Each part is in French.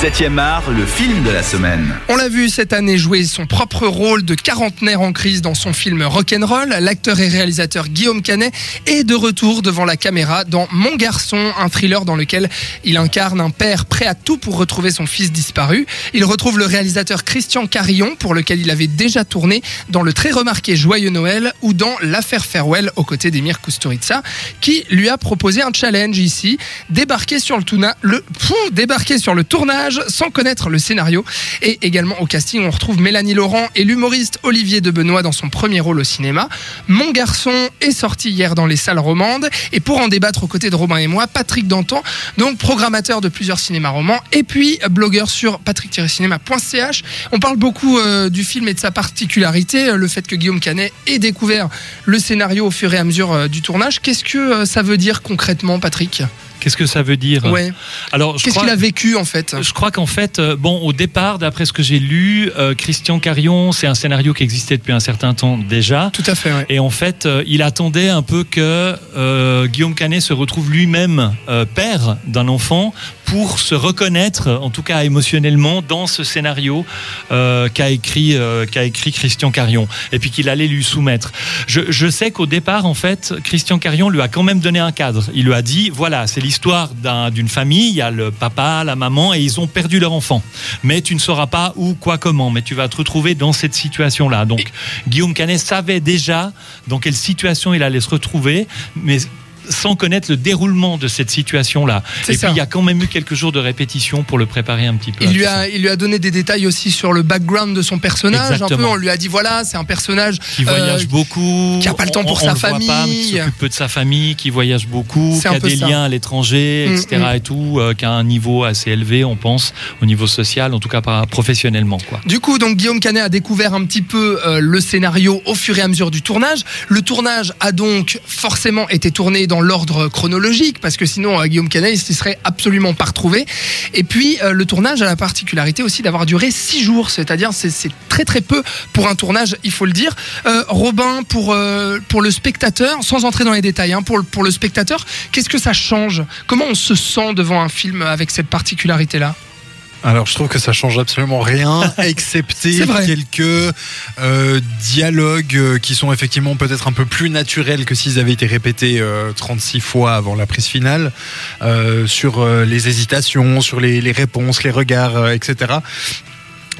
7e art, le film de la semaine. On l'a vu cette année jouer son propre rôle de quarantenaire en crise dans son film Rock'n'Roll. L'acteur et réalisateur Guillaume Canet est de retour devant la caméra dans Mon garçon, un thriller dans lequel il incarne un père prêt à tout pour retrouver son fils disparu. Il retrouve le réalisateur Christian Carillon pour lequel il avait déjà tourné dans le très remarqué Joyeux Noël ou dans L'affaire Farewell aux côtés d'Emir Kusturica qui lui a proposé un challenge ici, débarquer sur le, tournage sans connaître le scénario. Et également au casting, on retrouve Mélanie Laurent et l'humoriste Olivier de Benoît dans son premier rôle au cinéma. Mon garçon est sorti hier dans les salles romandes. Et pour en débattre aux côtés de Robin et moi, Patrick Dantan, donc programmateur de plusieurs cinémas romans et puis blogueur sur patrick-cinéma.ch. On parle beaucoup euh, du film et de sa particularité, euh, le fait que Guillaume Canet ait découvert le scénario au fur et à mesure euh, du tournage. Qu'est-ce que ça veut dire concrètement, Patrick? Qu'est-ce que ça veut dire Ouais. Alors, Qu'est-ce qu'il a vécu en fait je crois qu'en fait, euh, bon, au départ, d'après ce que j'ai lu, euh, Christian Carion, c'est un scénario qui existait depuis un certain temps déjà. Tout à fait, ouais. Et en fait, euh, il attendait un peu que euh, Guillaume Canet se retrouve lui-même père d'un enfant pour se reconnaître, en tout cas émotionnellement, dans ce scénario qu'a écrit, qu'a écrit Christian Carion, et puis qu'il allait lui soumettre. Je, je sais qu'au départ, en fait, Christian Carion lui a quand même donné un cadre. Il lui a dit, voilà, c'est l'histoire d'un- d'une famille, il y a le papa, la maman, et ils ont perdu leur enfant. Mais tu ne sauras pas où, quoi, comment, mais tu vas te retrouver dans cette situation-là. Donc, Guillaume Canet savait déjà dans quelle situation il allait se retrouver, mais sans connaître le déroulement de cette situation-là. Et ça. puis il y a quand même eu quelques jours de répétition pour le préparer un petit peu. Il lui, tout ça. a, il lui a donné des détails aussi sur le background de son personnage. Un peu, on lui a dit voilà, c'est un personnage qui voyage euh, beaucoup, qui a pas le temps on- pour on sa le voit pas, qui famille. s'occupe peu de sa famille, qui voyage beaucoup, qui a des ça. liens à l'étranger, Mm, etc. mm. et tout, euh, qui a un niveau assez élevé, on pense, au niveau social, en tout cas pas professionnellement, quoi. Du coup, donc Guillaume Canet a découvert un petit peu euh, le scénario au fur et à mesure du tournage. Le tournage a donc forcément été tourné dans l'ordre chronologique parce que sinon euh, Guillaume Canet il s'y serait absolument pas retrouvé. Et puis euh, le tournage a la particularité aussi d'avoir duré six jours, c'est-à-dire c'est très très peu pour un tournage, il faut le dire. Euh, Robin, pour pour le spectateur, sans entrer dans les détails, hein, pour pour le spectateur, qu'est-ce que ça change? Comment on se sent devant un film avec cette particularité là Alors je trouve que ça change absolument rien, excepté quelques euh, dialogues euh, qui sont effectivement peut-être un peu plus naturels que s'ils avaient été répétés euh, 36 fois avant la prise finale, euh, sur euh, les hésitations, sur les, les réponses, les regards, euh, etc.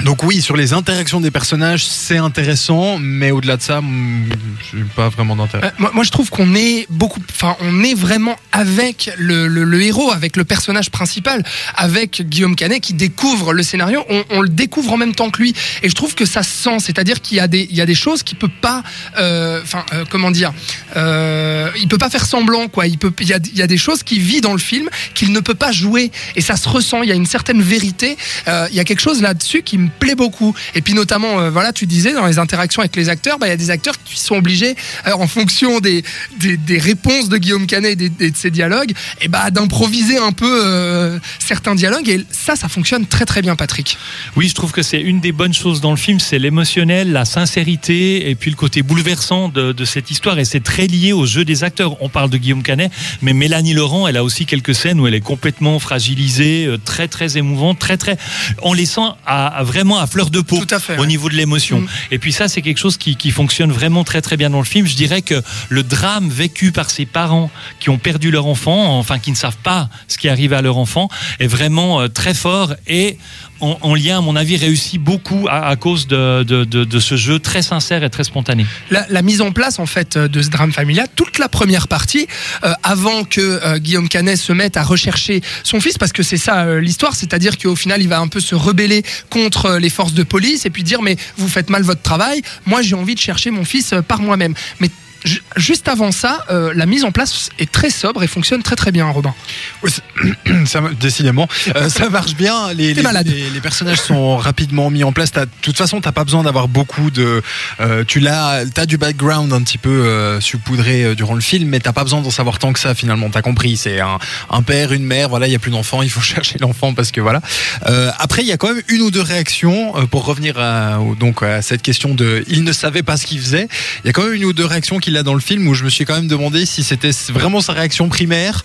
Donc oui, sur les interactions des personnages, c'est intéressant, mais au-delà de ça, mm, j'ai pas vraiment d'intérêt. Euh, moi, je trouve qu'on est beaucoup, enfin, on est vraiment avec le, héros, avec le personnage principal, avec Guillaume Canet qui découvre le scénario. On, le découvre en même temps que lui, et je trouve que ça se sent. C'est-à-dire qu'il y a des, choses qu'il peut pas, euh, enfin, euh, comment dire, euh, il peut pas faire semblant, quoi. Il y a, des choses qu'il vit dans le film qu'il ne peut pas jouer, et ça se ressent. Il y a une certaine vérité. Il y a quelque chose là-dessus qui me plaît beaucoup. Et puis notamment, euh, voilà, tu disais dans les interactions avec les acteurs, bah, il y a des acteurs qui sont obligés, en fonction des, des, des réponses de Guillaume Canet et, des- de ses dialogues, et bah, d'improviser un peu euh, certains dialogues. Et ça, ça fonctionne très très bien, Patrick. Oui, je trouve que c'est une des bonnes choses dans le film, c'est l'émotionnel, la sincérité et puis le côté bouleversant de, de cette histoire. Et c'est très lié au jeu des acteurs. On parle de Guillaume Canet, mais Mélanie Laurent, elle a aussi quelques scènes où elle est complètement fragilisée, euh, très très émouvante, très très. On les sent à, à vraiment à fleur de peau Tout à fait, au ouais. niveau de l'émotion. Mm. Et puis ça, c'est quelque chose qui, qui fonctionne vraiment très très bien dans le film. Je dirais que le drame vécu par ces parents qui ont perdu leur enfant, enfin qui ne savent pas ce qui arrive à leur enfant, est vraiment euh, très fort et en, en lien, à mon avis, réussi beaucoup à, à cause de, de, de- de ce jeu très sincère et très spontané. la, la mise en place en fait euh, de ce drame familial, toute la première partie, euh, avant que euh, Guillaume Canet se mette à rechercher son fils, parce que c'est ça euh, l'histoire, c'est-à-dire qu'au final il va un peu se rebeller contre euh, les forces de police et puis dire mais vous faites mal votre travail, moi j'ai envie de chercher mon fils euh, par moi-même. Mais Juste avant ça, euh, la mise en place est très sobre et fonctionne très très bien, Robin. Oui, c'est- ça, décidément, euh, ça marche bien. Les, T'es les, malade. les- les personnages sont rapidement mis en place. De toute façon, t'as pas besoin d'avoir beaucoup de. euh, tu l'as, t'as du background un petit peu saupoudré durant le film, mais t'as pas besoin d'en savoir tant que ça. Finalement, t'as compris. C'est un, un père, une mère. Voilà, il y a plus d'enfants. Il faut chercher l'enfant parce que voilà. Après, il y a quand même une ou deux réactions pour revenir à, donc à cette question de. Il ne savait pas ce qu'il faisait. Il y a quand même une ou deux réactions qui qu'il a dans le film où je me suis quand même demandé si c'était vraiment sa réaction primaire.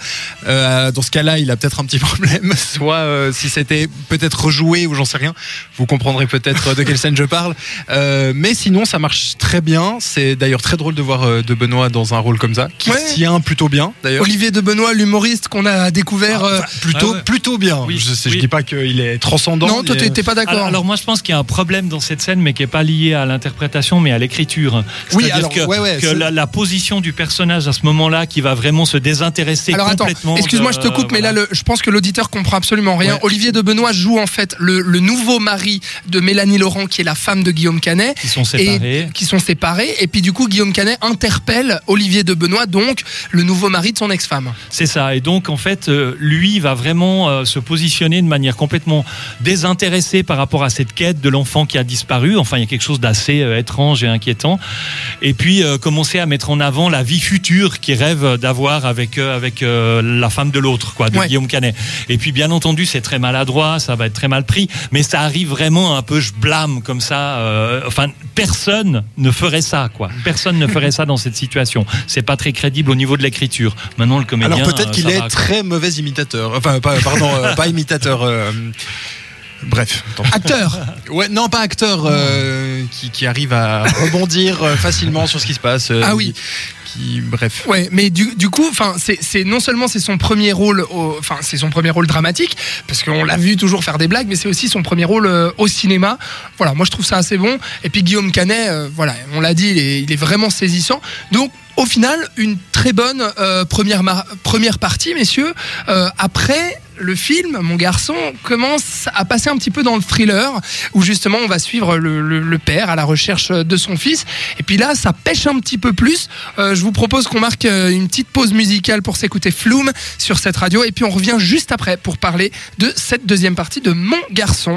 Euh, dans ce cas-là, il a peut-être un petit problème. Soit euh, si c'était peut-être rejoué ou j'en sais rien. Vous comprendrez peut-être de quelle scène je parle. Euh, mais sinon, ça marche très bien. C'est d'ailleurs très drôle de voir euh, de Benoît dans un rôle comme ça, qui Ouais. tient plutôt bien d'ailleurs. Olivier de Benoît, l'humoriste qu'on a découvert. Enfin, plutôt, Ah ouais. plutôt bien. Oui, je, sais, oui. je dis pas qu'il est transcendant. non, toi t'es pas d'accord. Alors, alors moi je pense qu'il y a un problème dans cette scène mais qui est pas lié à l'interprétation mais à l'écriture. Oui, alors, que, ouais, ouais, que la, la position du personnage à ce moment-là qui va vraiment se désintéresser Alors attends, complètement. excuse-moi, de- je te coupe, mais là, le- je pense que l'auditeur comprend absolument rien. Ouais. Olivier de Benoît joue en fait le, le nouveau mari de Mélanie Laurent, qui est la femme de Guillaume Canet, Ils sont séparés. et qui sont séparés. Et puis du coup, Guillaume Canet interpelle Olivier de Benoît, donc le nouveau mari de son ex-femme. C'est ça. Et donc, en fait, euh, lui va vraiment euh, se positionner de manière complètement désintéressée par rapport à cette quête de l'enfant qui a disparu. Enfin, il y a quelque chose d'assez euh, étrange et inquiétant. Et puis, commencer à mettre en avant la vie future qu'il rêve d'avoir avec, euh, avec euh, la femme de l'autre, quoi, de Ouais. Guillaume Canet. Et puis, bien entendu, c'est très maladroit, ça va être très mal pris, mais ça arrive vraiment un peu, je blâme comme ça. euh, enfin, personne ne ferait ça, quoi. Personne ne ferait ça dans cette situation. C'est pas très crédible au niveau de l'écriture. Maintenant, le comédien. Alors peut-être qu'il est va, très mauvais imitateur. Enfin, pas, pardon, euh, pas imitateur. euh, bref. tant pis. Acteur. Ouais, non, pas acteur euh, qui, qui arrive à rebondir euh, facilement sur ce qui se passe. euh, Ah oui. Qui, bref. Ouais, mais du, du coup, enfin, c'est non seulement c'est son premier rôle, enfin, c'est son premier rôle dramatique, parce qu'on l'a vu toujours faire des blagues, mais c'est aussi son premier rôle euh, au cinéma. Voilà, moi je trouve ça assez bon. Et puis Guillaume Canet, euh, voilà, on l'a dit, il est, il est vraiment saisissant. Donc au final, une très bonne euh, première, première partie, messieurs. Euh, après, le film, mon garçon, commence à passer un petit peu dans le thriller, où justement on va suivre le, le- le père à la recherche de son fils. Et puis là, ça pêche un petit peu plus. Euh, je vous propose qu'on marque euh, une petite pause musicale pour s'écouter Flume sur cette radio, et puis on revient juste après pour parler de cette deuxième partie de Mon garçon.